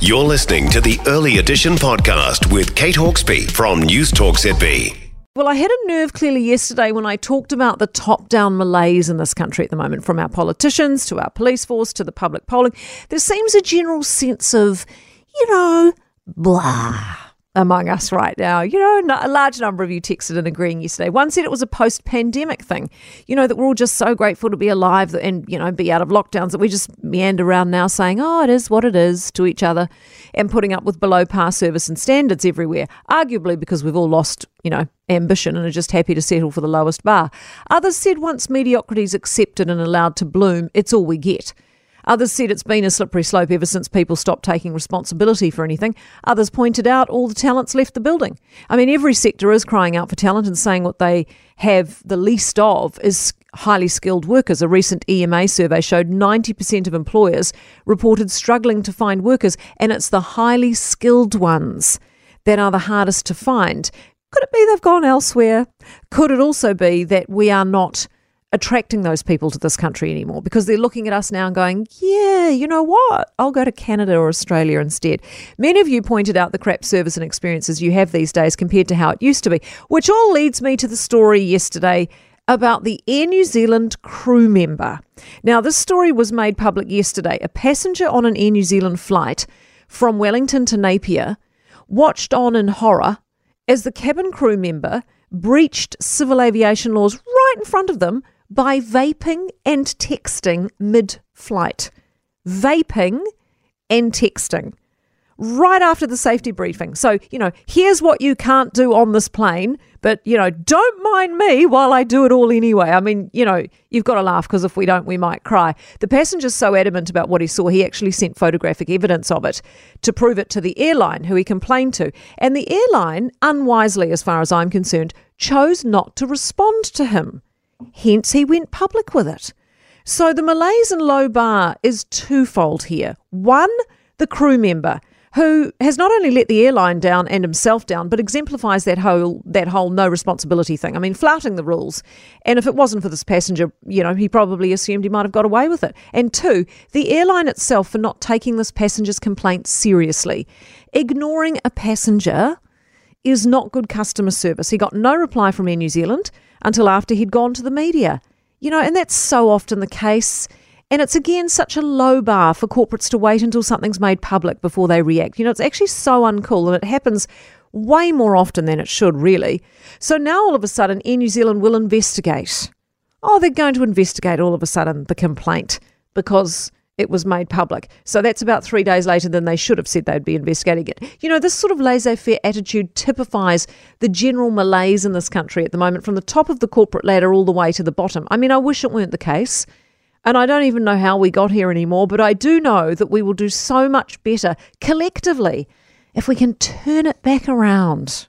You're listening to the Early Edition podcast with Kate Hawkesby from Newstalk ZB. Well, I had a nerve clearly yesterday when I talked about the top down malaise in this country at the moment, from our politicians to our police force to the public polling. There seems a general sense of, you know, blah among us right now. You know, a large number of you texted and agreeing yesterday. One said it was a post pandemic thing, you know, that we're all just so grateful to be alive and, you know, be out of lockdowns that we just meander around now saying, oh, it is what it is to each other and putting up with below par service and standards everywhere, arguably because we've all lost, you know, ambition and are just happy to settle for the lowest bar. Others said once mediocrity is accepted and allowed to bloom, it's all we get. Others said it's been a slippery slope ever since people stopped taking responsibility for anything. Others pointed out all the talents left the building. I mean, every sector is crying out for talent and saying what they have the least of is highly skilled workers. A recent EMA survey showed 90% of employers reported struggling to find workers, and it's the highly skilled ones that are the hardest to find. Could it be they've gone elsewhere? Could it also be that we are not attracting those people to this country anymore because they're looking at us now and going, yeah, you know what? I'll go to Canada or Australia instead. Many of you pointed out the crap service and experiences you have these days compared to how it used to be, which all leads me to the story yesterday about the Air New Zealand crew member. Now, this story was made public yesterday. A passenger on an Air New Zealand flight from Wellington to Napier watched on in horror as the cabin crew member breached civil aviation laws right in front of them by vaping and texting mid flight. Vaping and texting right after the safety briefing. So, you know, here's what you can't do on this plane, but, you know, don't mind me while I do it all anyway. I mean, you know, you've got to laugh because if we don't, we might cry. The passenger's so adamant about what he saw, he actually sent photographic evidence of it to prove it to the airline who he complained to. And the airline, unwisely as far as I'm concerned, chose not to respond to him. Hence, he went public with it. So the malaise and low bar is twofold here. One, the crew member who has not only let the airline down and himself down, but exemplifies that whole that whole no responsibility thing. I mean, flouting the rules. And if it wasn't for this passenger, you know, he probably assumed he might have got away with it. And two, the airline itself for not taking this passenger's complaint seriously. Ignoring a passenger is not good customer service. He got no reply from Air New Zealand until after he'd gone to the media. You know, and that's so often the case. And it's again such a low bar for corporates to wait until something's made public before they react. You know, it's actually so uncool and it happens way more often than it should, really. So now all of a sudden, Air New Zealand will investigate. Oh, they're going to investigate all of a sudden the complaint because it was made public. So that's about three days later than they should have said they'd be investigating it. You know, this sort of laissez faire attitude typifies the general malaise in this country at the moment, from the top of the corporate ladder all the way to the bottom. I mean, I wish it weren't the case. And I don't even know how we got here anymore, but I do know that we will do so much better collectively if we can turn it back around.